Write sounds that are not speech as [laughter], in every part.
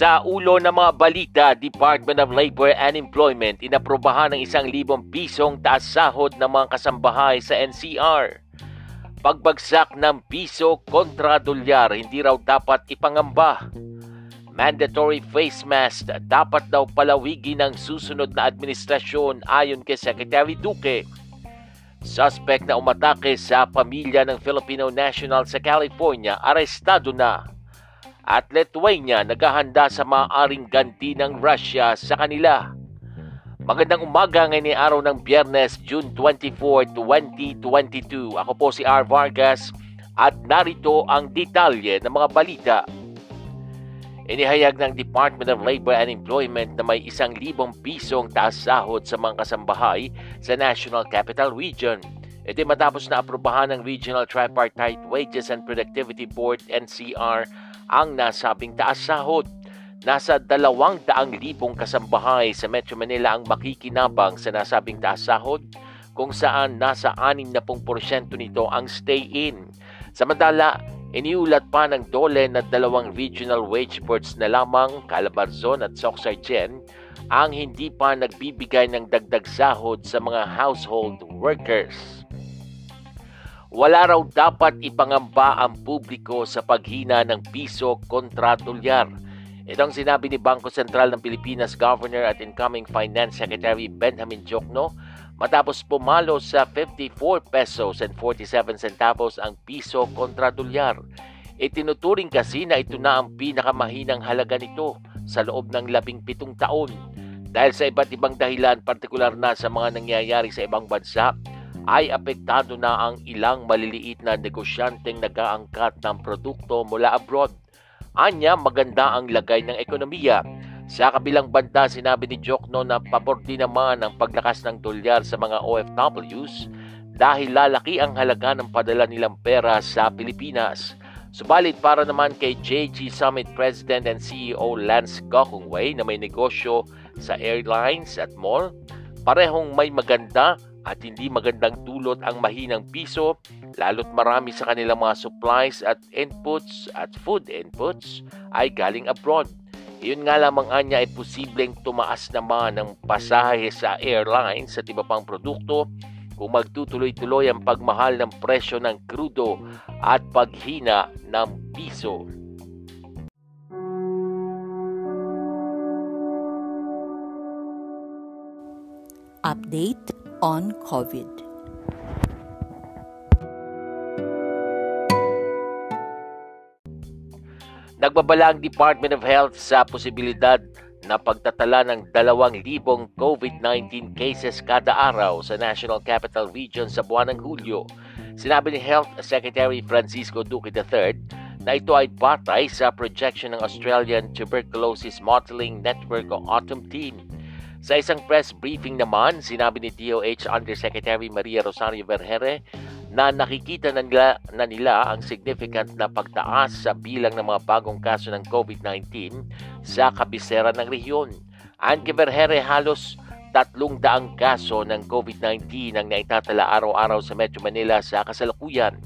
Sa ulo ng mga balita, Department of Labor and Employment inaprobahan ng isang libong pisong taas sahod ng mga kasambahay sa NCR. Pagbagsak ng piso kontra dolyar, hindi raw dapat ipangamba. Mandatory face mask dapat daw palawigin ng susunod na administrasyon ayon kay Secretary Duque. Suspect na umatake sa pamilya ng Filipino national sa California, arestado na at Lithuania naghahanda sa maaaring ganti ng Russia sa kanila. Magandang umaga ngayon araw ng Biyernes, June 24, 2022. Ako po si R. Vargas at narito ang detalye ng mga balita. Inihayag ng Department of Labor and Employment na may isang libong pisong taas sahod sa mga kasambahay sa National Capital Region. Ito matapos na aprobahan ng Regional Tripartite Wages and Productivity Board NCR ang nasabing taas sahod. Nasa dalawang daang libong kasambahay sa Metro Manila ang makikinabang sa nasabing taas sahod kung saan nasa 60% nito ang stay-in. Samantala, iniulat pa ng dole na dalawang regional wage boards na lamang, Calabarzon at Soxargen, ang hindi pa nagbibigay ng dagdag sahod sa mga household workers. Wala raw dapat ipangamba ang publiko sa paghina ng piso kontra dolyar. Ito ang sinabi ni Bangko Sentral ng Pilipinas Governor at incoming Finance Secretary Benjamin Jokno matapos pumalo sa 54 pesos and 47 centavos ang piso kontra dolyar. Itinuturing kasi na ito na ang pinakamahinang halaga nito sa loob ng labing pitong taon. Dahil sa iba't ibang dahilan, partikular na sa mga nangyayari sa ibang bansa, ay apektado na ang ilang maliliit na negosyanteng nag-aangkat ng produkto mula abroad. Anya maganda ang lagay ng ekonomiya. Sa kabilang banda, sinabi ni Jokno na pabor din naman ang paglakas ng dolyar sa mga OFWs dahil lalaki ang halaga ng padala nilang pera sa Pilipinas. Subalit para naman kay JG Summit President and CEO Lance Gokongwei na may negosyo sa airlines at mall, parehong may maganda at hindi magandang dulot ang mahinang piso lalo't marami sa kanilang mga supplies at inputs at food inputs ay galing abroad. Iyon nga lamang anya ay posibleng tumaas naman ng pasahe sa airlines at iba pang produkto kung magtutuloy-tuloy ang pagmahal ng presyo ng krudo at paghina ng piso. Update on COVID. Nagbabala ang Department of Health sa posibilidad na pagtatala ng 2,000 COVID-19 cases kada araw sa National Capital Region sa buwan ng Hulyo. Sinabi ni Health Secretary Francisco Duque III na ito ay batay sa projection ng Australian Tuberculosis Modeling Network o AUTUM team sa isang press briefing naman, sinabi ni DOH Undersecretary Maria Rosario Vergere na nakikita na nila, na nila ang significant na pagtaas sa bilang ng mga bagong kaso ng COVID-19 sa kabisera ng rehiyon. Ang Vergere halos tatlong daang kaso ng COVID-19 ang naitatala araw-araw sa Metro Manila sa kasalukuyan.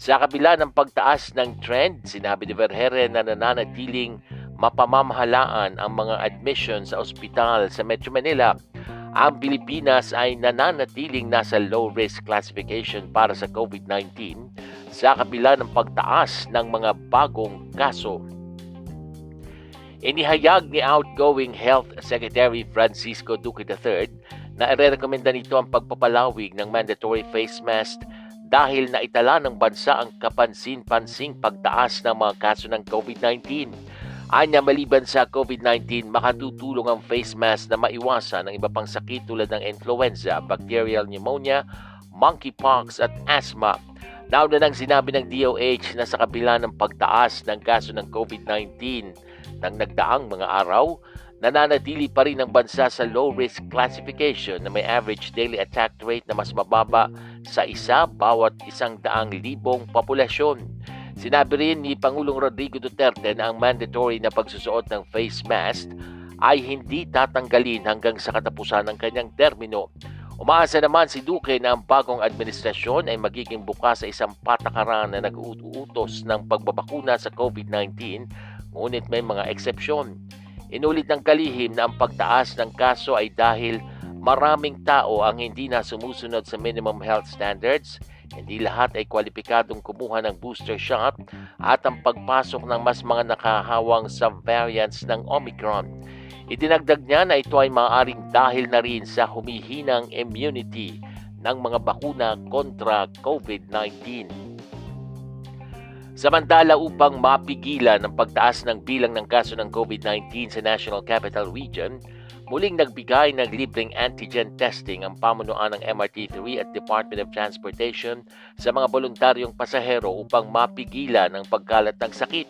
Sa kabila ng pagtaas ng trend, sinabi ni Vergere na nananatiling mapamamahalaan ang mga admission sa ospital sa Metro Manila. Ang Pilipinas ay nananatiling nasa low-risk classification para sa COVID-19 sa kabila ng pagtaas ng mga bagong kaso. Inihayag ni outgoing Health Secretary Francisco Duque III na irerekomenda nito ang pagpapalawig ng mandatory face mask dahil naitala ng bansa ang kapansin-pansing pagtaas ng mga kaso ng COVID-19 Anya maliban sa COVID-19, makatutulong ang face mask na maiwasan ang iba pang sakit tulad ng influenza, bacterial pneumonia, monkeypox at asthma. Nauna nang sinabi ng DOH na sa kabila ng pagtaas ng kaso ng COVID-19 ng nagdaang mga araw, nananatili pa rin ang bansa sa low-risk classification na may average daily attack rate na mas mababa sa isa bawat isang daang libong populasyon. Sinabi rin ni Pangulong Rodrigo Duterte na ang mandatory na pagsusuot ng face mask ay hindi tatanggalin hanggang sa katapusan ng kanyang termino. Umaasa naman si Duque na ang bagong administrasyon ay magiging bukas sa isang patakaran na nag-uutos ng pagbabakuna sa COVID-19 ngunit may mga eksepsyon. Inulit ng kalihim na ang pagtaas ng kaso ay dahil maraming tao ang hindi na sumusunod sa minimum health standards, hindi lahat ay kwalipikadong kumuha ng booster shot at ang pagpasok ng mas mga nakahawang sa variants ng Omicron Idinagdag niya na ito ay maaaring dahil na rin sa humihinang immunity ng mga bakuna kontra COVID-19. Samantala upang mapigilan ang pagtaas ng bilang ng kaso ng COVID-19 sa National Capital Region, muling nagbigay ng libreng antigen testing ang pamunuan ng MRT3 at Department of Transportation sa mga voluntaryong pasahero upang mapigilan ang pagkalat ng sakit.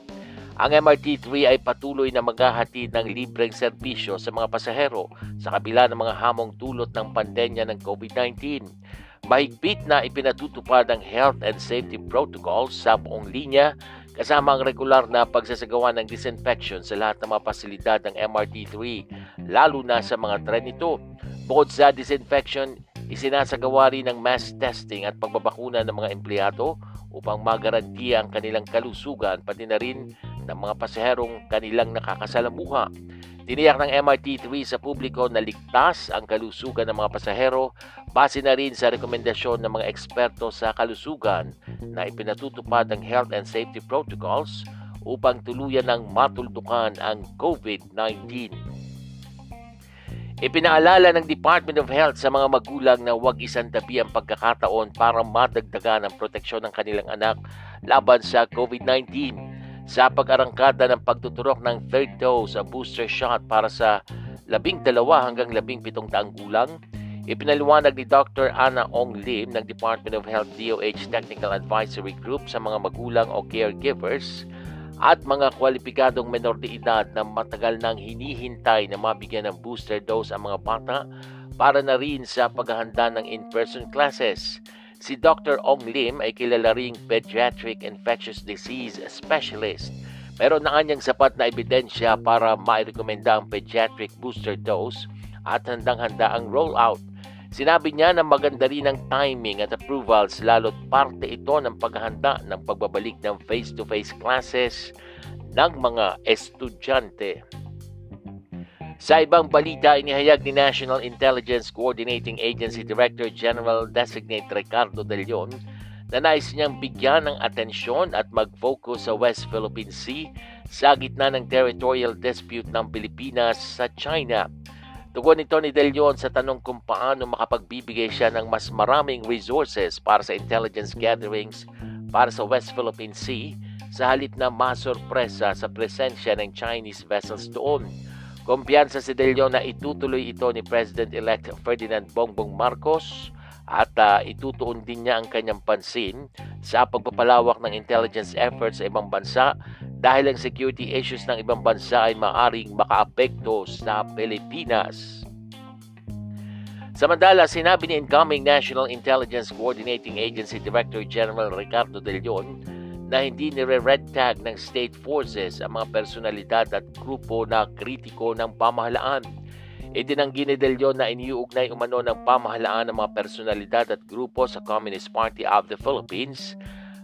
Ang MRT3 ay patuloy na maghahatid ng libreng serbisyo sa mga pasahero sa kabila ng mga hamong dulot ng pandemya ng COVID-19. Mahigpit na ipinatutupad ang health and safety protocols sa buong linya kasama ang regular na pagsasagawa ng disinfection sa lahat ng mga pasilidad ng MRT3, lalo na sa mga tren nito. Bukod sa disinfection, isinasagawa rin ng mass testing at pagbabakuna ng mga empleyado upang magarantiya ang kanilang kalusugan pati na rin ng mga pasaherong kanilang nakakasalamuha. Tiniyak ng MRT3 sa publiko na ligtas ang kalusugan ng mga pasahero base na rin sa rekomendasyon ng mga eksperto sa kalusugan na ipinatutupad ang health and safety protocols upang tuluyan ng matuldukan ang COVID-19. Ipinaalala ng Department of Health sa mga magulang na huwag isantabi ang pagkakataon para madagdagan ang proteksyon ng kanilang anak laban sa COVID-19 sa pag-arangkada ng pagtuturok ng third dose o booster shot para sa labing dalawa hanggang labing pitong taang gulang, ipinaliwanag ni Dr. Anna Ong Lim ng Department of Health DOH Technical Advisory Group sa mga magulang o caregivers at mga kwalipikadong menor de edad na matagal nang hinihintay na mabigyan ng booster dose ang mga bata para na rin sa paghahanda ng in-person classes. Si Dr. Ong Lim ay kilala ring pediatric infectious disease specialist. Meron na kanyang sapat na ebidensya para mairekomenda ang pediatric booster dose at handang-handa ang rollout. Sinabi niya na maganda rin ang timing at approvals lalo't parte ito ng paghahanda ng pagbabalik ng face-to-face classes ng mga estudyante. Sa ibang balita, inihayag ni National Intelligence Coordinating Agency Director General Designate Ricardo De Leon na nais niyang bigyan ng atensyon at mag-focus sa West Philippine Sea sa gitna ng territorial dispute ng Pilipinas sa China. Tugon ito ni De Leon sa tanong kung paano makapagbibigay siya ng mas maraming resources para sa intelligence gatherings para sa West Philippine Sea sa halip na masorpresa sa presensya ng Chinese vessels doon. Kumpiyansa si De Leon na itutuloy ito ni President-elect Ferdinand Bongbong Marcos at uh, itutuon din niya ang kanyang pansin sa pagpapalawak ng intelligence efforts sa ibang bansa dahil ang security issues ng ibang bansa ay maaring makaapekto sa Pilipinas. Samantala, sinabi ni incoming National Intelligence Coordinating Agency Director General Ricardo De Leon na hindi nire-red tag ng state forces ang mga personalidad at grupo na kritiko ng pamahalaan. Itinanggi ni Del na iniuugnay umano ng pamahalaan ng mga personalidad at grupo sa Communist Party of the Philippines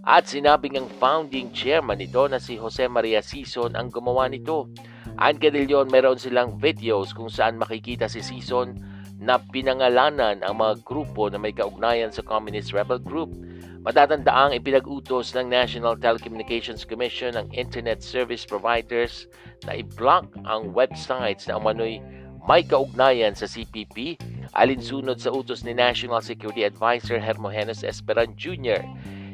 at sinabing ang founding chairman nito na si Jose Maria Sison ang gumawa nito. Ayon kay De meron silang videos kung saan makikita si Sison na pinangalanan ang mga grupo na may kaugnayan sa Communist Rebel Group Matatandaang ipinag-utos ng National Telecommunications Commission ang internet service providers na i-block ang websites na umano'y may kaugnayan sa CPP alinsunod sa utos ni National Security Advisor Hermogenes Esperan Jr.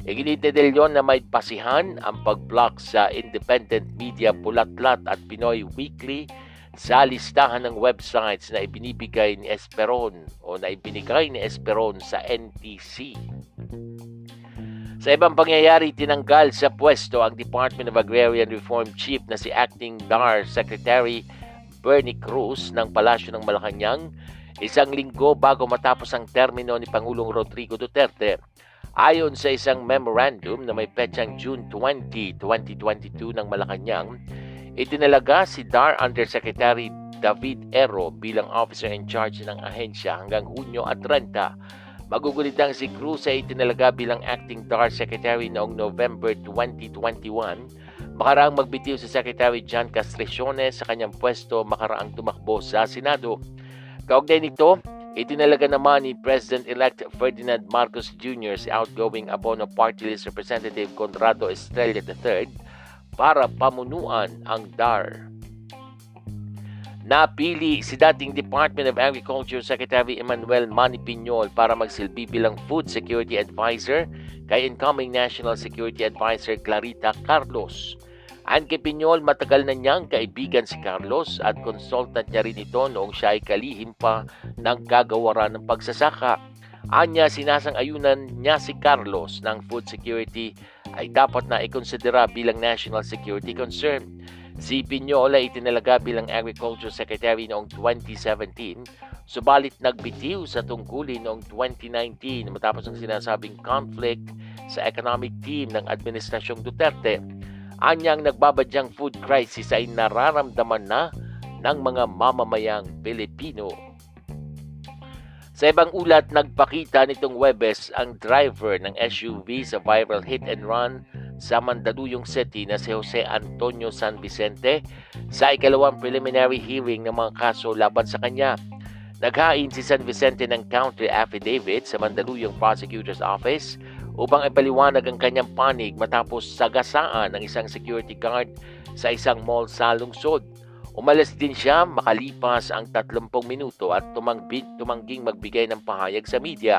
Iginit ni Del Leon na may pasihan ang pag-block sa independent media Pulatlat at Pinoy Weekly sa listahan ng websites na ibinibigay ni Esperon o na ibinigay ni Esperon sa NTC. Sa ibang pangyayari, tinanggal sa pwesto ang Department of Agrarian Reform Chief na si Acting DAR Secretary Bernie Cruz ng Palasyo ng Malacanang isang linggo bago matapos ang termino ni Pangulong Rodrigo Duterte. Ayon sa isang memorandum na may petsang June 20, 2022 ng Malacanang, itinalaga si DAR Undersecretary David Ero bilang officer in charge ng ahensya hanggang Hunyo at 30 Magugulitang si Cruz ay itinalaga bilang acting DAR Secretary noong November 2021 makaraang magbitiw si Secretary John Castricione sa kanyang pwesto makaraang tumakbo sa Senado. Kaugnay nito, itinalaga naman ni President-elect Ferdinand Marcos Jr. si outgoing Abono Party List Representative Conrado Estrella III para pamunuan ang DAR. Napili si dating Department of Agriculture Secretary Emmanuel Manny Piñol para magsilbi bilang Food Security Advisor kay incoming National Security Advisor Clarita Carlos. Ang kay Piñol, matagal na niyang kaibigan si Carlos at consultant niya rin ito noong siya ay kalihim pa ng kagawaran ng pagsasaka. Anya sinasang-ayunan niya si Carlos ng food security ay dapat na ikonsidera bilang national security concern. Si Pinyola itinalaga bilang Agriculture Secretary noong 2017, subalit nagbitiw sa tungkulin noong 2019 matapos ang sinasabing conflict sa economic team ng Administrasyong Duterte. Anyang nagbabadyang food crisis ay nararamdaman na ng mga mamamayang Pilipino. Sa ibang ulat, nagpakita nitong Webes ang driver ng SUV sa viral hit and run sa Mandaluyong City na si Jose Antonio San Vicente sa ikalawang preliminary hearing ng mga kaso laban sa kanya. Naghain si San Vicente ng counter affidavit sa Mandaluyong Prosecutor's Office upang ipaliwanag ang kanyang panig matapos sagasaan ng isang security guard sa isang mall sa lungsod. Umalis din siya makalipas ang 30 minuto at tumangbig, tumangging magbigay ng pahayag sa media.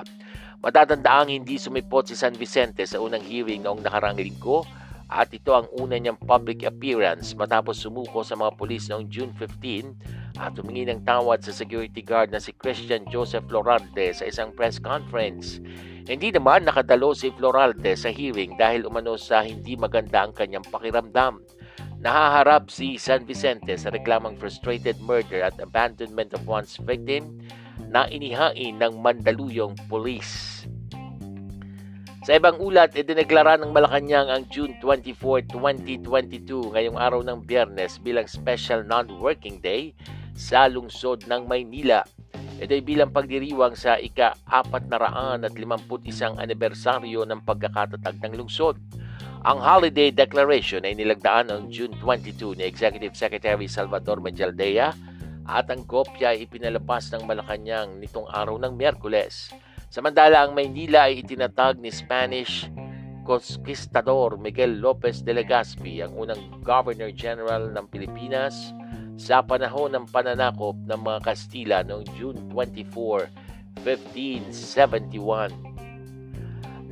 Matatandaang hindi sumipot si San Vicente sa unang hearing noong nakarang linggo at ito ang una niyang public appearance matapos sumuko sa mga pulis noong June 15 at humingi ng tawad sa security guard na si Christian Joseph Florante sa isang press conference. Hindi naman nakadalo si Florante sa hearing dahil umano sa hindi maganda ang kanyang pakiramdam. Nahaharap si San Vicente sa reklamang frustrated murder at abandonment of one's victim na inihain ng Mandaluyong Police. Sa ibang ulat, idineklara ng Malacanang ang June 24, 2022 ngayong araw ng biyernes bilang special non-working day sa lungsod ng Maynila. Ito ay bilang pagdiriwang sa ika-451 anibersaryo ng pagkakatatag ng lungsod. Ang holiday declaration ay nilagdaan noong June 22 ni Executive Secretary Salvador Majaldea at ang kopya ay ipinalabas ng Malacanang nitong araw ng Miyerkules. Samantala ang Maynila ay itinatag ni Spanish Conquistador Miguel Lopez de Legazpi, ang unang Governor General ng Pilipinas sa panahon ng pananakop ng mga Kastila noong June 24, 1571.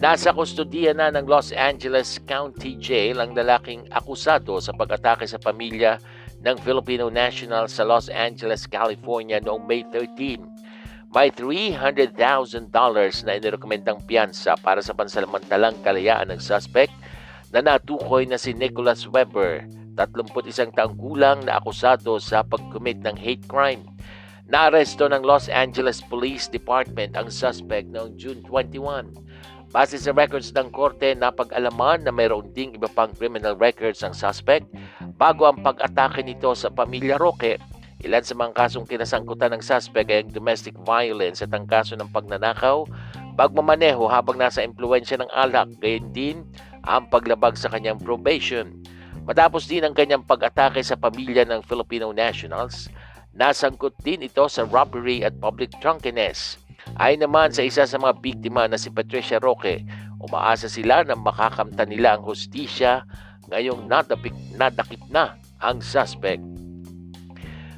Nasa kustodiya na ng Los Angeles County Jail ang lalaking akusado sa pag-atake sa pamilya ng Filipino national sa Los Angeles, California noong May 13. May $300,000 na inirekomendang piyansa para sa pansamantalang kalayaan ng suspect na natukoy na si Nicholas Weber, 31 taong gulang na akusado sa pag-commit ng hate crime. Naaresto ng Los Angeles Police Department ang suspect noong June 21. Base sa records ng korte, napag-alaman na mayroon ding iba pang criminal records ang suspect bago ang pag-atake nito sa pamilya Roque. Ilan sa mga kasong kinasangkutan ng suspect ay ang domestic violence at ang kaso ng pagnanakaw, pagmamaneho habang nasa impluensya ng alak, gayon din ang paglabag sa kanyang probation. Matapos din ang kanyang pag-atake sa pamilya ng Filipino nationals, nasangkot din ito sa robbery at public drunkenness. Ay naman sa isa sa mga biktima na si Patricia Roque, umaasa sila na makakamta nila ang hustisya ngayong nadapik, nadakip na ang suspect.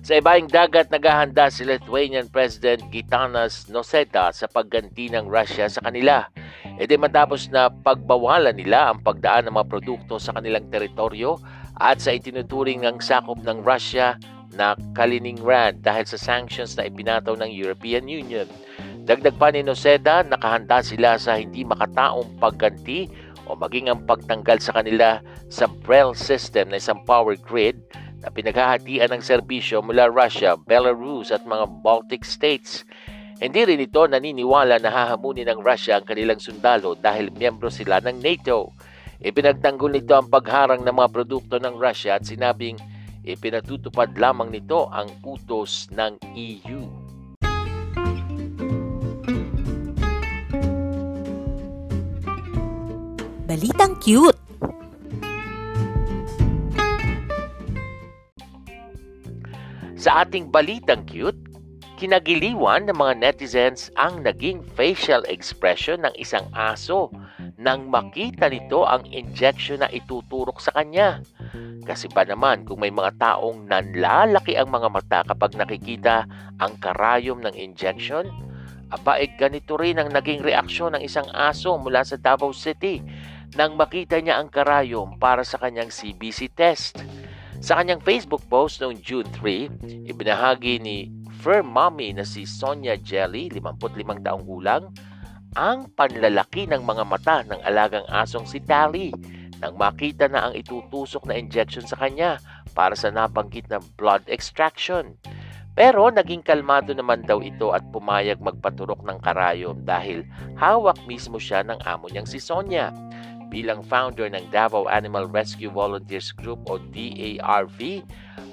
Sa ibaing dagat, naghahanda si Lithuanian President Gitanas Noseta sa pagganti ng Russia sa kanila. E di matapos na pagbawalan nila ang pagdaan ng mga produkto sa kanilang teritoryo at sa itinuturing ng sakop ng Russia na Kaliningrad dahil sa sanctions na ipinataw ng European Union. Dagdag pa ni Noceda, nakahanda sila sa hindi makataong pagganti o maging ang pagtanggal sa kanila sa Braille system na isang power grid na pinaghahatian ng serbisyo mula Russia, Belarus at mga Baltic states. Hindi rin ito naniniwala na hahamunin ng Russia ang kanilang sundalo dahil miyembro sila ng NATO. Ipinagtanggol nito ang pagharang ng mga produkto ng Russia at sinabing ipinatutupad lamang nito ang utos ng EU. Balitang cute! Sa ating balitang cute, kinagiliwan ng mga netizens ang naging facial expression ng isang aso nang makita nito ang injection na ituturok sa kanya. Kasi ba naman kung may mga taong nanlalaki ang mga mata kapag nakikita ang karayom ng injection? Aba, eh, ganito rin ang naging reaksyon ng isang aso mula sa Davao City nang makita niya ang karayom para sa kanyang CBC test. Sa kanyang Facebook post noong June 3, ibinahagi ni Fur Mommy na si Sonia Jelly, 55 taong gulang, ang panlalaki ng mga mata ng alagang asong si Tally nang makita na ang itutusok na injection sa kanya para sa nabanggit na blood extraction. Pero naging kalmado naman daw ito at pumayag magpaturok ng karayom dahil hawak mismo siya ng amo niyang si Sonia bilang founder ng Davao Animal Rescue Volunteers Group o DARV,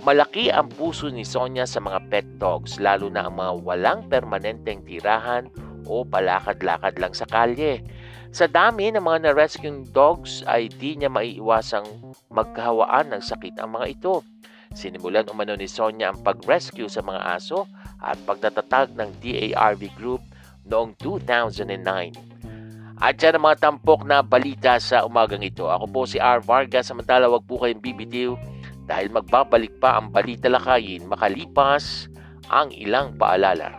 malaki ang puso ni Sonia sa mga pet dogs lalo na ang mga walang permanenteng tirahan o palakad-lakad lang sa kalye. Sa dami ng mga na-rescue dogs ay di niya maiiwasang magkahawaan ng sakit ang mga ito. Sinimulan umano ni Sonia ang pag-rescue sa mga aso at pagtatatag ng DARV Group noong 2009. At yan ang mga tampok na balita sa umagang ito. Ako po si R. Vargas. Samantala, wag po kayong bibitiw dahil magbabalik pa ang balita lakayin makalipas ang ilang paalala.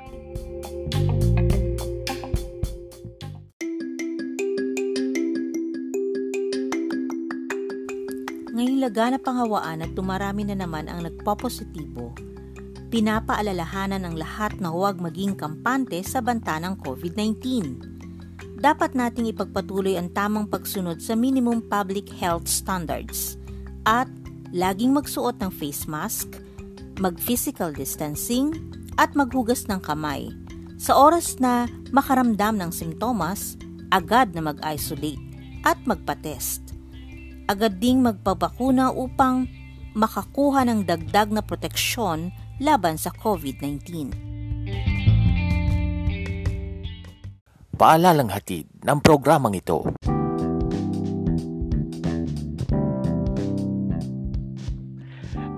Ngayong laganap ang hawaan at tumarami na naman ang nagpopositibo, pinapaalalahanan ng lahat na huwag maging kampante sa banta ng COVID-19 dapat nating ipagpatuloy ang tamang pagsunod sa minimum public health standards at laging magsuot ng face mask, mag-physical distancing, at maghugas ng kamay. Sa oras na makaramdam ng simptomas, agad na mag-isolate at magpa-test. Agad ding magpabakuna upang makakuha ng dagdag na proteksyon laban sa COVID-19. Paalalang hatid ng programang ito.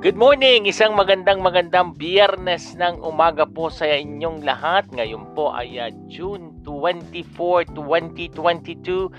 Good morning! Isang magandang magandang biyernes ng umaga po sa inyong lahat. Ngayon po ay uh, June 24, 2022.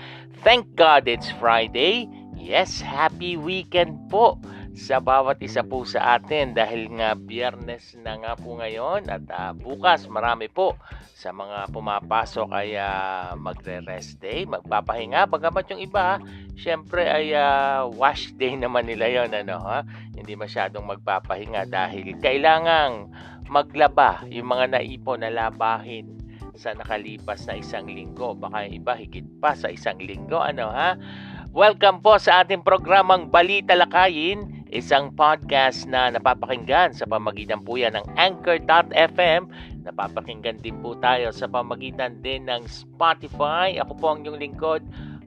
Thank God it's Friday. Yes, happy weekend po sa bawat isa po sa atin dahil nga biyernes na nga po ngayon at uh, bukas marami po sa mga pumapasok ay uh, magre-rest day, magpapahinga. Bagamat yung iba, syempre ay uh, wash day [laughs] naman nila yon ano ha. Hindi masyadong magpapahinga dahil kailangang maglaba yung mga naipon na labahin sa nakalipas na isang linggo. Baka yung iba higit pa sa isang linggo ano ha. Welcome po sa ating programang Balita Lakayin isang podcast na napapakinggan sa pamagitan po yan ng Anchor.fm. Napapakinggan din po tayo sa pamagitan din ng Spotify. Ako po ang inyong lingkod,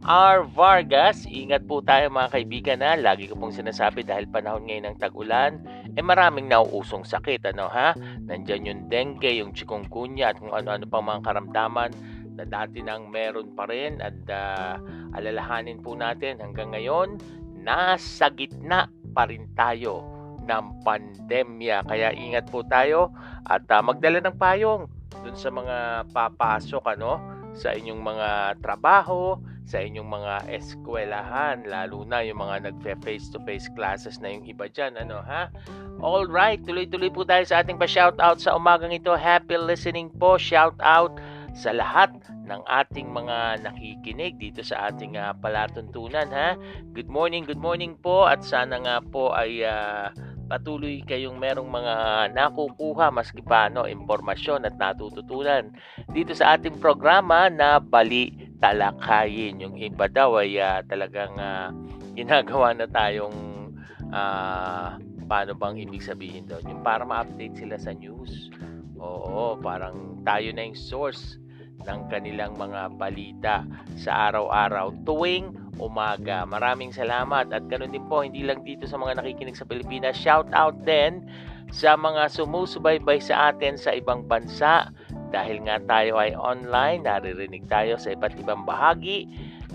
R. Vargas. Ingat po tayo mga kaibigan na lagi ko pong sinasabi dahil panahon ngayon ng tag-ulan, eh maraming nauusong sakit. Ano ha? Nandyan yung dengue, yung chikungunya at kung ano-ano pang mga karamdaman na dati nang meron pa rin at uh, alalahanin po natin hanggang ngayon nasa gitna pa rin tayo ng pandemya. Kaya ingat po tayo at uh, magdala ng payong dun sa mga papasok ano sa inyong mga trabaho, sa inyong mga eskwelahan, lalo na yung mga nagfe face-to-face classes na yung iba dyan, ano ha? All right, tuloy-tuloy po tayo sa ating pa-shoutout sa umagang ito. Happy listening po, shout out sa lahat ng ating mga nakikinig dito sa ating uh, palatuntunan ha. Good morning, good morning po at sana nga po ay uh, patuloy kayong merong mga nakukuha maski paano impormasyon at natututunan dito sa ating programa na Bali talakayin. Yung iba daw ay uh, talagang uh, ginagawa na tayong uh, paano bang ibig sabihin doon? Yung para ma-update sila sa news. Oo, parang tayo na yung source ng kanilang mga balita sa araw-araw tuwing umaga. Maraming salamat at ganoon din po hindi lang dito sa mga nakikinig sa Pilipinas. Shout out din sa mga sumusubaybay sa atin sa ibang bansa dahil nga tayo ay online, naririnig tayo sa iba't ibang bahagi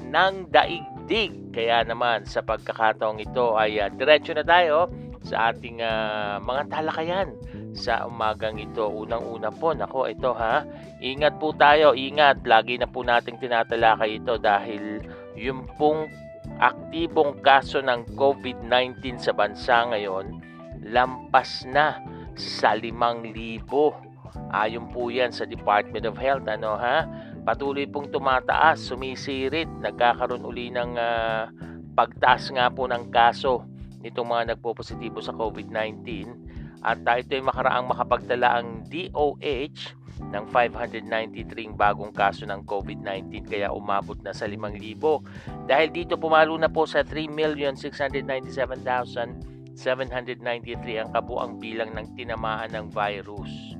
ng daigdig. Kaya naman sa pagkakataong ito ay uh, diretso na tayo sa ating uh, mga talakayan sa umagang ito. Unang-una po, nako ito ha, ingat po tayo, ingat. Lagi na po nating tinatalakay ito dahil yung pong aktibong kaso ng COVID-19 sa bansa ngayon, lampas na sa 5,000. Ayon po yan sa Department of Health. Ano ha? Patuloy pong tumataas, sumisirit, nagkakaroon uli ng uh, pagtaas nga po ng kaso nitong mga nagpo-positibo sa COVID-19. At uh, ito ay makaraang makapagtala ang DOH ng 593 bagong kaso ng COVID-19 kaya umabot na sa 5,000. Dahil dito pumalo na po sa 3,697,793 ang kabuang bilang ng tinamaan ng virus.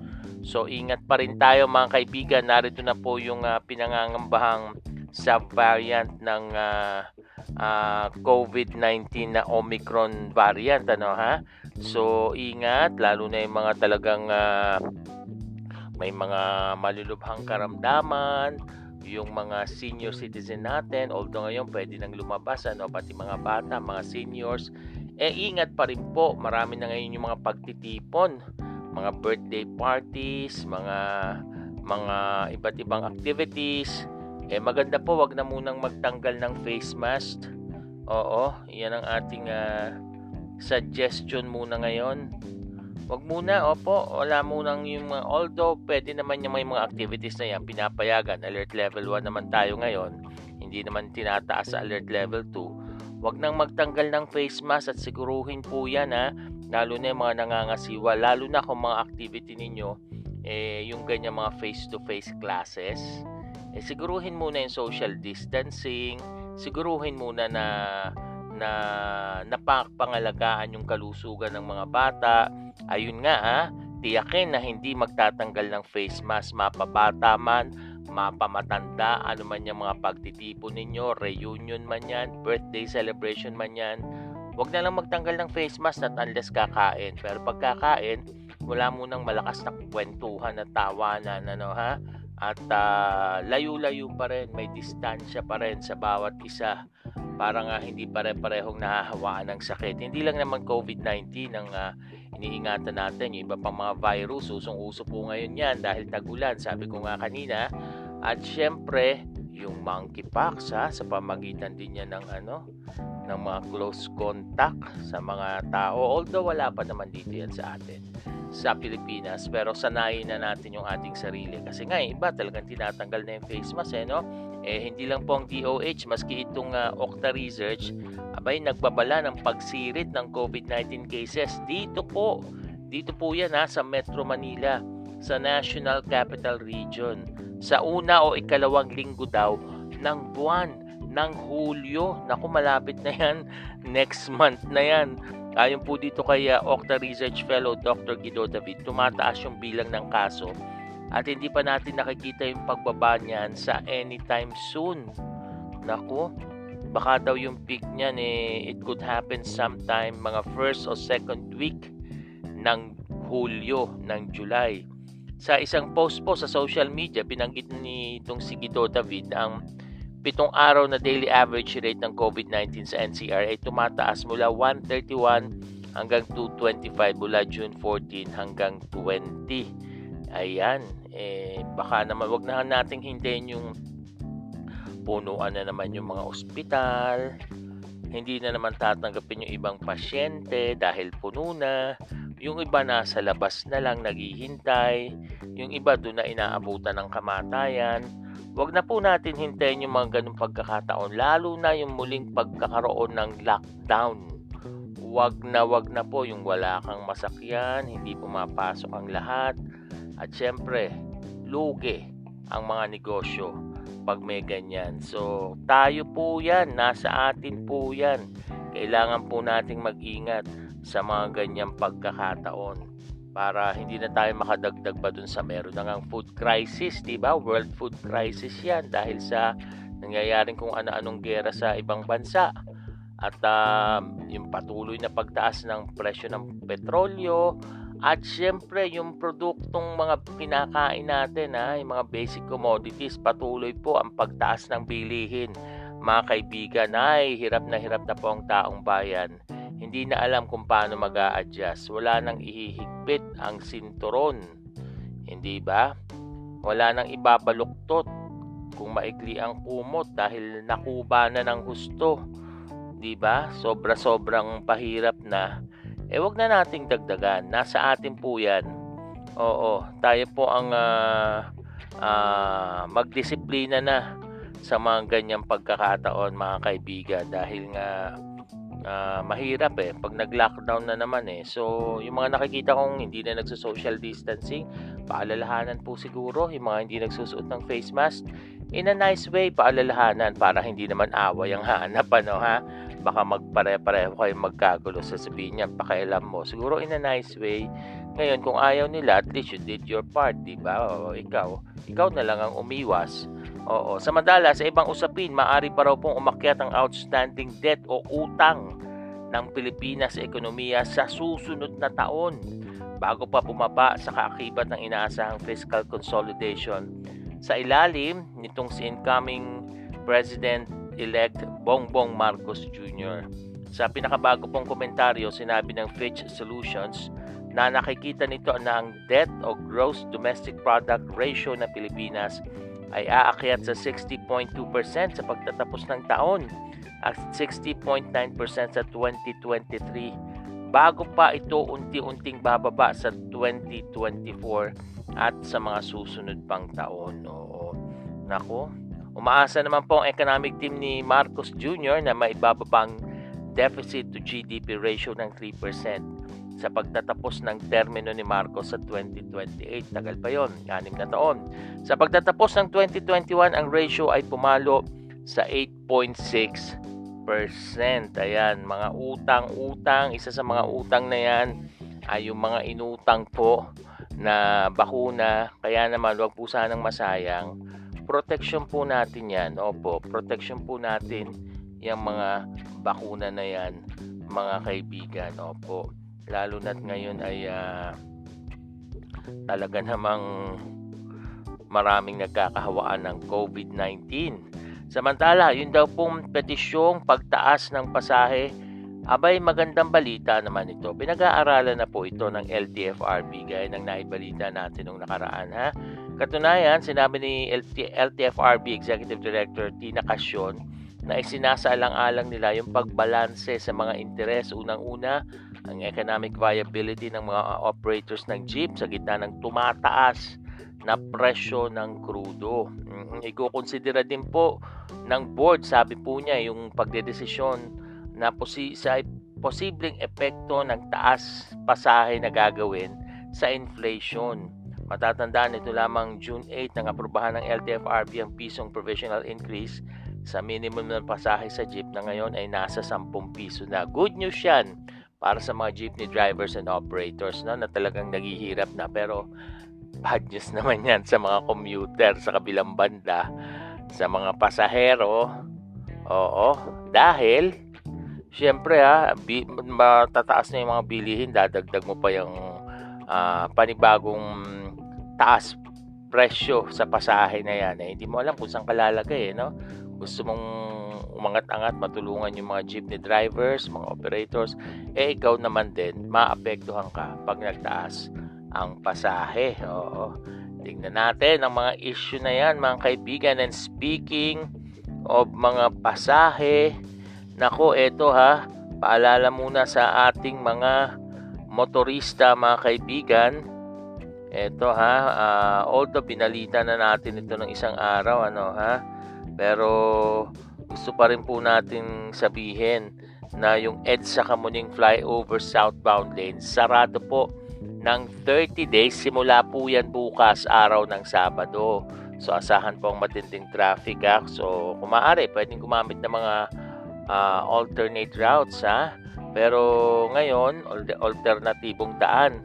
So ingat pa rin tayo mga kaibigan. Narito na po yung uh, pinangangambahang sub-variant ng uh, uh, COVID-19 na Omicron variant ano ha. So ingat lalo na yung mga talagang uh, may mga malulubhang karamdaman, yung mga senior citizen natin, although ngayon pwede nang lumabas, ano, pati mga bata, mga seniors, eh ingat pa rin po, marami na ngayon yung mga pagtitipon, mga birthday parties, mga mga iba't ibang activities, eh maganda po wag na munang magtanggal ng face mask. Oo, yan ang ating uh, suggestion muna ngayon. Wag muna, opo, wala munang yung mga, although pwede naman yung may mga activities na yan, pinapayagan, alert level 1 naman tayo ngayon, hindi naman tinataas sa alert level 2. Wag nang magtanggal ng face mask at siguruhin po yan ha, lalo na yung mga nangangasiwa, lalo na kung mga activity ninyo, eh, yung ganyan mga face-to-face classes, eh, siguruhin muna yung social distancing, siguruhin muna na na napapangalagaan yung kalusugan ng mga bata. Ayun nga ha, tiyakin na hindi magtatanggal ng face mask, mapabata man, mapamatanda, ano man yung mga pagtitipon ninyo, reunion man yan, birthday celebration man yan. Huwag na lang magtanggal ng face mask at unless kakain. Pero pagkakain, wala munang malakas na kwentuhan at tawanan, ano ha? At uh, layo-layo pa rin, may distansya pa rin sa bawat isa para nga hindi pare-parehong nahahawaan ng sakit. Hindi lang naman COVID-19 ang uh, iniingatan natin. Yung iba pang mga virus, usong-uso po ngayon yan dahil tagulan, sabi ko nga kanina. At syempre, yung monkeypox ha, sa pamagitan din niya ng ano, ng mga close contact sa mga tao. Although wala pa naman dito yan sa atin sa Pilipinas pero sanayin na natin yung ating sarili kasi nga iba talagang tinatanggal na yung face mask eh no eh hindi lang po ang DOH maski itong uh, Okta Research abay nagbabala ng pagsirit ng COVID-19 cases. Dito po dito po yan ha sa Metro Manila sa National Capital Region. Sa una o ikalawang linggo daw ng buwan ng Hulyo. Naku malapit na yan. [laughs] Next month na yan. Ayon po dito kay uh, Okta Research Fellow Dr. Guido David, tumataas yung bilang ng kaso at hindi pa natin nakikita yung pagbaba niyan sa anytime soon. Naku, baka daw yung peak niyan eh, it could happen sometime mga first o second week ng Hulyo, ng July. Sa isang post po sa social media, binanggit ni itong si Guido David ang pitong araw na daily average rate ng COVID-19 sa NCR ay tumataas mula 131 hanggang 225 mula June 14 hanggang 20. Ayan, eh, baka naman wag na nating hintayin yung punuan na naman yung mga ospital, hindi na naman tatanggapin yung ibang pasyente dahil puno na, yung iba nasa labas na lang naghihintay, yung iba doon na inaabutan ng kamatayan. Wag na po natin hintayin yung mga ganong pagkakataon, lalo na yung muling pagkakaroon ng lockdown. Wag na wag na po yung wala kang masakyan, hindi pumapasok ang lahat, at syempre, lugi ang mga negosyo. kapag may ganyan. So, tayo po yan, nasa atin po yan. Kailangan po nating mag-ingat sa mga ganyang pagkakataon para hindi na tayo makadagdag pa dun sa meron na ngang food crisis, di ba? World food crisis yan dahil sa nangyayaring kung ano-anong gera sa ibang bansa. At uh, yung patuloy na pagtaas ng presyo ng petrolyo, at syempre, yung produktong mga pinakain natin, ha, yung mga basic commodities, patuloy po ang pagtaas ng bilihin. Mga kaibigan, ay hirap na hirap na po ang taong bayan. Hindi na alam kung paano mag adjust Wala nang ihihigpit ang sinturon. Hindi ba? Wala nang ibabaluktot kung maikli ang kumot dahil nakuba na ng husto. Di ba? Sobra-sobrang pahirap na eh wag na nating dagdagan. Nasa atin po yan. Oo, tayo po ang uh, uh, magdisiplina na sa mga ganyang pagkakataon mga kaibigan. Dahil nga uh, mahirap eh. Pag nag-lockdown na naman eh. So yung mga nakikita kong hindi na nagso-social distancing paalalahanan po siguro. Yung mga hindi nagsusuot ng face mask in a nice way paalalahanan para hindi naman away ang hanap ano ha baka magpare-pareho kayo magkagulo sa sabihin niya pakialam mo. Siguro in a nice way ngayon kung ayaw nila at least you did your part di ba? O ikaw ikaw na lang ang umiwas. Oo samantala sa ibang usapin maari pa raw pong umakyat ang outstanding debt o utang ng Pilipinas sa ekonomiya sa susunod na taon bago pa bumaba sa kaakibat ng inaasahang fiscal consolidation. Sa ilalim nitong si incoming President elect Bongbong Marcos Jr. Sa pinakabago pong komentaryo, sinabi ng Fitch Solutions na nakikita nito na ang debt o gross domestic product ratio ng Pilipinas ay aakyat sa 60.2% sa pagtatapos ng taon at 60.9% sa 2023 bago pa ito unti-unting bababa sa 2024 at sa mga susunod pang taon. Oo. Nako, Umaasa naman po ang economic team ni Marcos Jr. na maibababang deficit to GDP ratio ng 3% sa pagtatapos ng termino ni Marcos sa 2028. Tagal pa yon, anim na taon. Sa pagtatapos ng 2021, ang ratio ay pumalo sa 8.6%. Ayan, mga utang-utang, isa sa mga utang na yan ay yung mga inutang po na bakuna. Kaya naman, wag po sanang masayang protection po natin yan. Opo, protection po natin yung mga bakuna na yan, mga kaibigan. Opo, lalo na't ngayon ay uh, talaga namang maraming nagkakahawaan ng COVID-19. Samantala, yun daw pong petisyong pagtaas ng pasahe, abay magandang balita naman ito. Pinag-aaralan na po ito ng LTFRB gaya ng naibalita natin nung nakaraan ha. Katunayan, sinabi ni LT, LTFRB Executive Director Tina Casyon na isinasaalang-alang nila yung pagbalanse sa mga interes. Unang-una, ang economic viability ng mga operators ng jeep sa gitna ng tumataas na presyo ng krudo. Iko-considera din po ng board, sabi po niya, yung pagdedesisyon na posi- sa posibleng epekto ng taas pasahe na gagawin sa inflation. Matatandaan ito lamang June 8 nang aprubahan ng LTFRB ang pisong provisional increase sa minimum ng pasahe sa jeep na ngayon ay nasa 10 piso na. Good news yan para sa mga jeepney drivers and operators no, na talagang naghihirap na pero bad news [laughs] naman yan sa mga commuter sa kabilang banda sa mga pasahero oo dahil syempre ha bi, matataas na yung mga bilihin dadagdag mo pa yung uh, panibagong taas presyo sa pasahe na yan. Eh, hindi mo alam kung saan kalalagay eh, no? gusto mong umangat-angat matulungan yung mga jeepney drivers mga operators eh ikaw naman din maapektuhan ka pag nagtaas ang pasahe. Oo. Tingnan natin ang mga issue na yan mga kaibigan and speaking of mga pasahe. Nako eto ha? Paalala muna sa ating mga motorista mga kaibigan eto ha, uh, although binalita na natin ito ng isang araw ano ha, pero gusto pa rin po natin sabihin na yung EDSA Kamuning Flyover Southbound Lane sarado po ng 30 days simula po yan bukas araw ng Sabado. So asahan po ang matinding traffic ha. So kung maaari, pwedeng gumamit ng mga uh, alternate routes ha. Pero ngayon, alternatibong daan.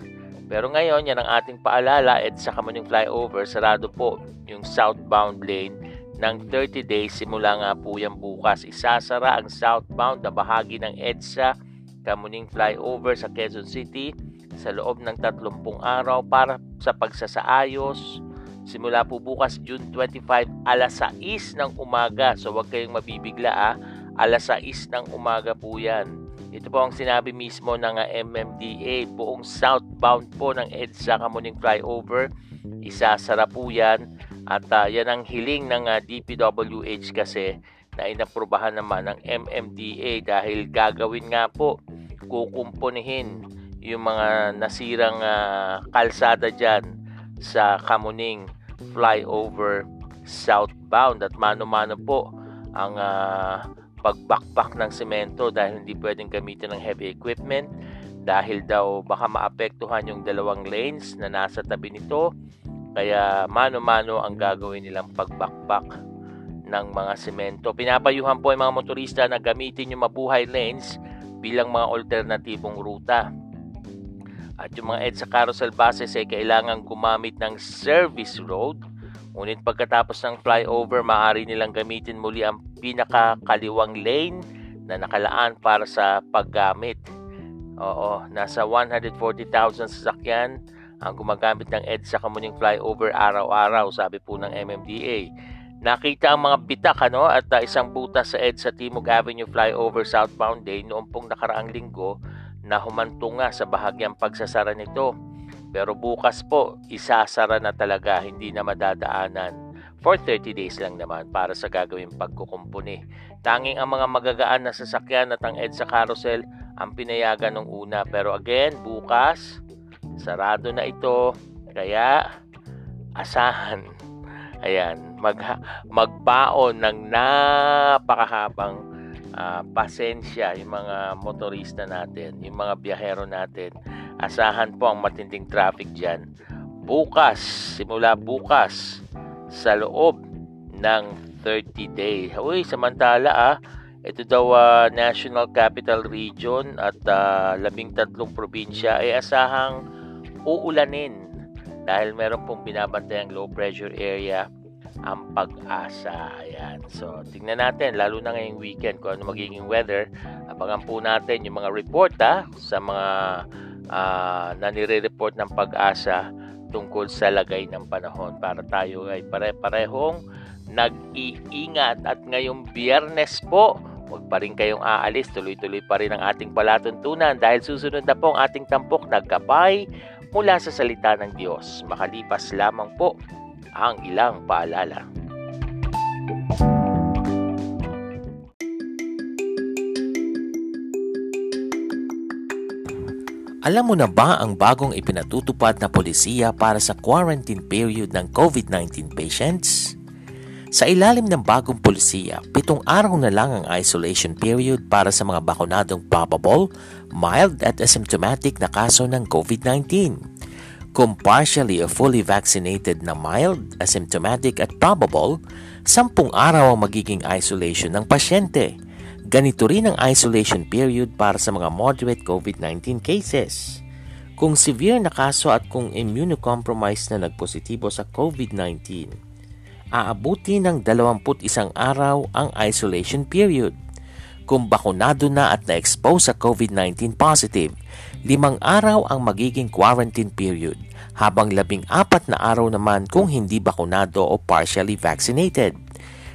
Pero ngayon, yan ang ating paalala at sa Kamuning Flyover, sarado po yung southbound lane ng 30 days simula nga po yan bukas. Isasara ang southbound na bahagi ng EDSA Kamuning Flyover sa Quezon City sa loob ng 30 araw para sa pagsasaayos. Simula po bukas June 25 alas 6 ng umaga. So huwag kayong mabibigla ah. Alas 6 ng umaga po yan. Ito po ang sinabi mismo ng MMDA. Buong southbound po ng EDSA Kamuning Flyover. Isasara po yan. At uh, yan ang hiling ng uh, DPWH kasi na inaprubahan naman ng MMDA dahil gagawin nga po kukumpunihin yung mga nasirang uh, kalsada dyan sa Kamuning Flyover southbound at mano-mano po ang uh, pagbakbak ng semento dahil hindi pwedeng gamitin ng heavy equipment dahil daw baka maapektuhan yung dalawang lanes na nasa tabi nito kaya mano-mano ang gagawin nilang pagbakbak ng mga semento. Pinapayuhan po ang mga motorista na gamitin yung mabuhay lanes bilang mga alternatibong ruta. At yung mga EDSA carousel buses ay kailangan gumamit ng service road Ngunit pagkatapos ng flyover, maaari nilang gamitin muli ang pinakakaliwang lane na nakalaan para sa paggamit. Oo, nasa 140,000 sasakyan ang gumagamit ng EDSA Kamuning Flyover araw-araw, sabi po ng MMDA. Nakita ang mga bitak ano, at uh, isang butas sa EDSA Timog Avenue Flyover Southbound Day noong pong nakaraang linggo na humantunga sa bahagyang pagsasara nito. Pero bukas po, isasara na talaga, hindi na madadaanan. For 30 days lang naman para sa gagawing pagkukumpuni. Tanging ang mga magagaan na sasakyan at ang EDSA carousel ang pinayagan ng una. Pero again, bukas, sarado na ito. Kaya, asahan. Ayan, mag, magbaon ng napakahabang uh, pasensya yung mga motorista natin, yung mga biyahero natin Asahan po ang matinding traffic dyan. Bukas, simula bukas, sa loob ng 30 days. Uy, samantala ah, ito daw uh, National Capital Region at uh, labing tatlong probinsya ay asahang uulanin dahil meron pong binabantayang low pressure area ang pag-asa. Ayan. So, tingnan natin, lalo na ngayong weekend kung ano magiging weather. Abangan po natin yung mga report ha, sa mga uh, na nire-report ng pag-asa tungkol sa lagay ng panahon para tayo ay pare-parehong nag-iingat at ngayong biyernes po Huwag pa rin kayong aalis, tuloy-tuloy pa rin ang ating palatuntunan dahil susunod na po ang ating tampok na gabay mula sa salita ng Diyos. Makalipas lamang po ang ilang paalala. Alam mo na ba ang bagong ipinatutupad na polisiya para sa quarantine period ng COVID-19 patients? Sa ilalim ng bagong polisiya, pitong araw na lang ang isolation period para sa mga bakunadong probable, mild at asymptomatic na kaso ng COVID-19. Kung partially or fully vaccinated na mild, asymptomatic at probable, sampung araw ang magiging isolation ng pasyente Ganito rin ang isolation period para sa mga moderate COVID-19 cases. Kung severe na kaso at kung immunocompromised na nagpositibo sa COVID-19, aabuti ng 21 araw ang isolation period. Kung bakunado na at na-expose sa COVID-19 positive, limang araw ang magiging quarantine period, habang labing apat na araw naman kung hindi bakunado o partially vaccinated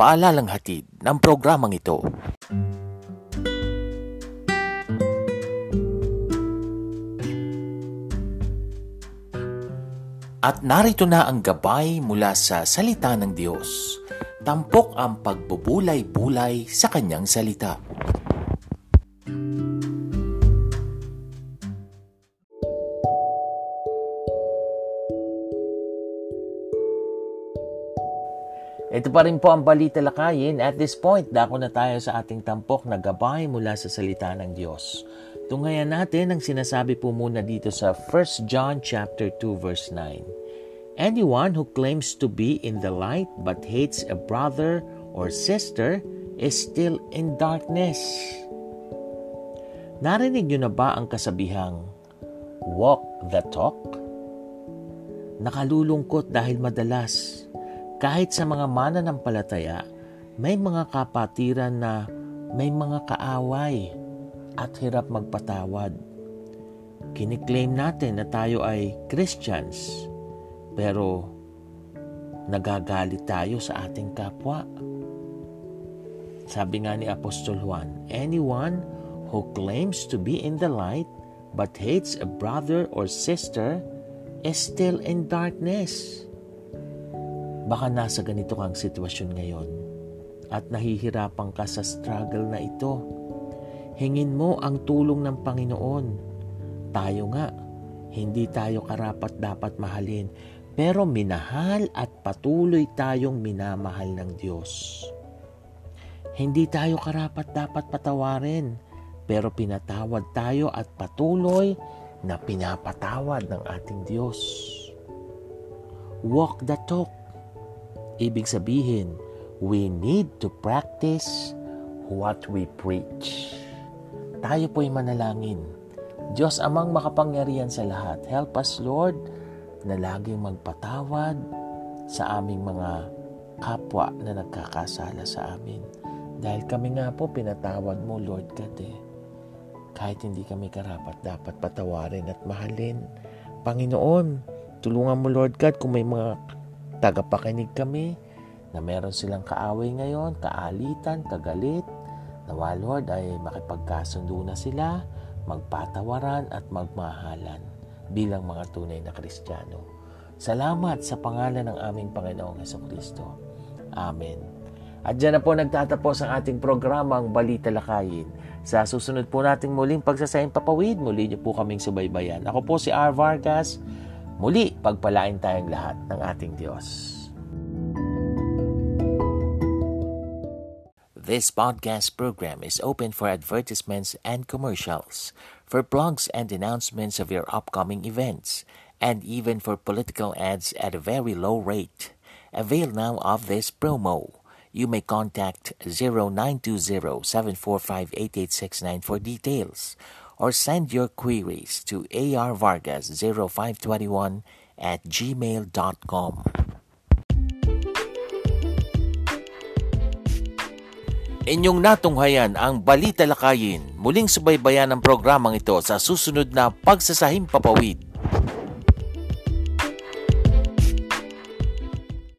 Paalalang hatid ng programang ito. At narito na ang gabay mula sa salita ng Diyos. Tampok ang pagbubulay-bulay sa kanyang salita. Ito pa rin po ang balita lakayin. At this point, dako na tayo sa ating tampok na gabay mula sa salita ng Diyos. Tungayan natin ang sinasabi po muna dito sa 1 John chapter 2 verse 9. Anyone who claims to be in the light but hates a brother or sister is still in darkness. Narinig niyo na ba ang kasabihang walk the talk? Nakalulungkot dahil madalas kahit sa mga mananampalataya may mga kapatiran na may mga kaaway at hirap magpatawad. Kiniklaim natin na tayo ay Christians, pero nagagalit tayo sa ating kapwa. Sabi nga ni Apostol Juan, anyone who claims to be in the light but hates a brother or sister is still in darkness. Baka nasa ganito kang sitwasyon ngayon at nahihirapan ka sa struggle na ito Hingin mo ang tulong ng Panginoon. Tayo nga, hindi tayo karapat dapat mahalin, pero minahal at patuloy tayong minamahal ng Diyos. Hindi tayo karapat dapat patawarin, pero pinatawad tayo at patuloy na pinapatawad ng ating Diyos. Walk the talk. Ibig sabihin, we need to practice what we preach. Tayo po'y manalangin. Diyos amang makapangyarihan sa lahat, help us Lord na laging magpatawad sa aming mga kapwa na nagkakasala sa amin. Dahil kami nga po pinatawad mo Lord God eh. Kahit hindi kami karapat dapat patawarin at mahalin. Panginoon, tulungan mo Lord God kung may mga tagapakinig kami na meron silang kaaway ngayon, kaalitan, kagalit, Nawa Lord ay makipagkasundo na sila, magpatawaran at magmahalan bilang mga tunay na Kristiyano. Salamat sa pangalan ng aming Panginoong Heso Kristo. Amen. At dyan na po nagtatapos ang ating programang Balita Lakayin. Sa susunod po nating muling pagsasayang papawid, muli niyo po kaming subaybayan. Ako po si R. Vargas. Muli, pagpalain tayong lahat ng ating Diyos. This podcast program is open for advertisements and commercials, for blogs and announcements of your upcoming events, and even for political ads at a very low rate. Avail now of this promo. You may contact 0920-745-8869 for details or send your queries to arvargas0521 at gmail.com. Inyong natunghayan ang Balita Lakayin. Muling subaybayan ang programang ito sa susunod na Pagsasahim Papawid.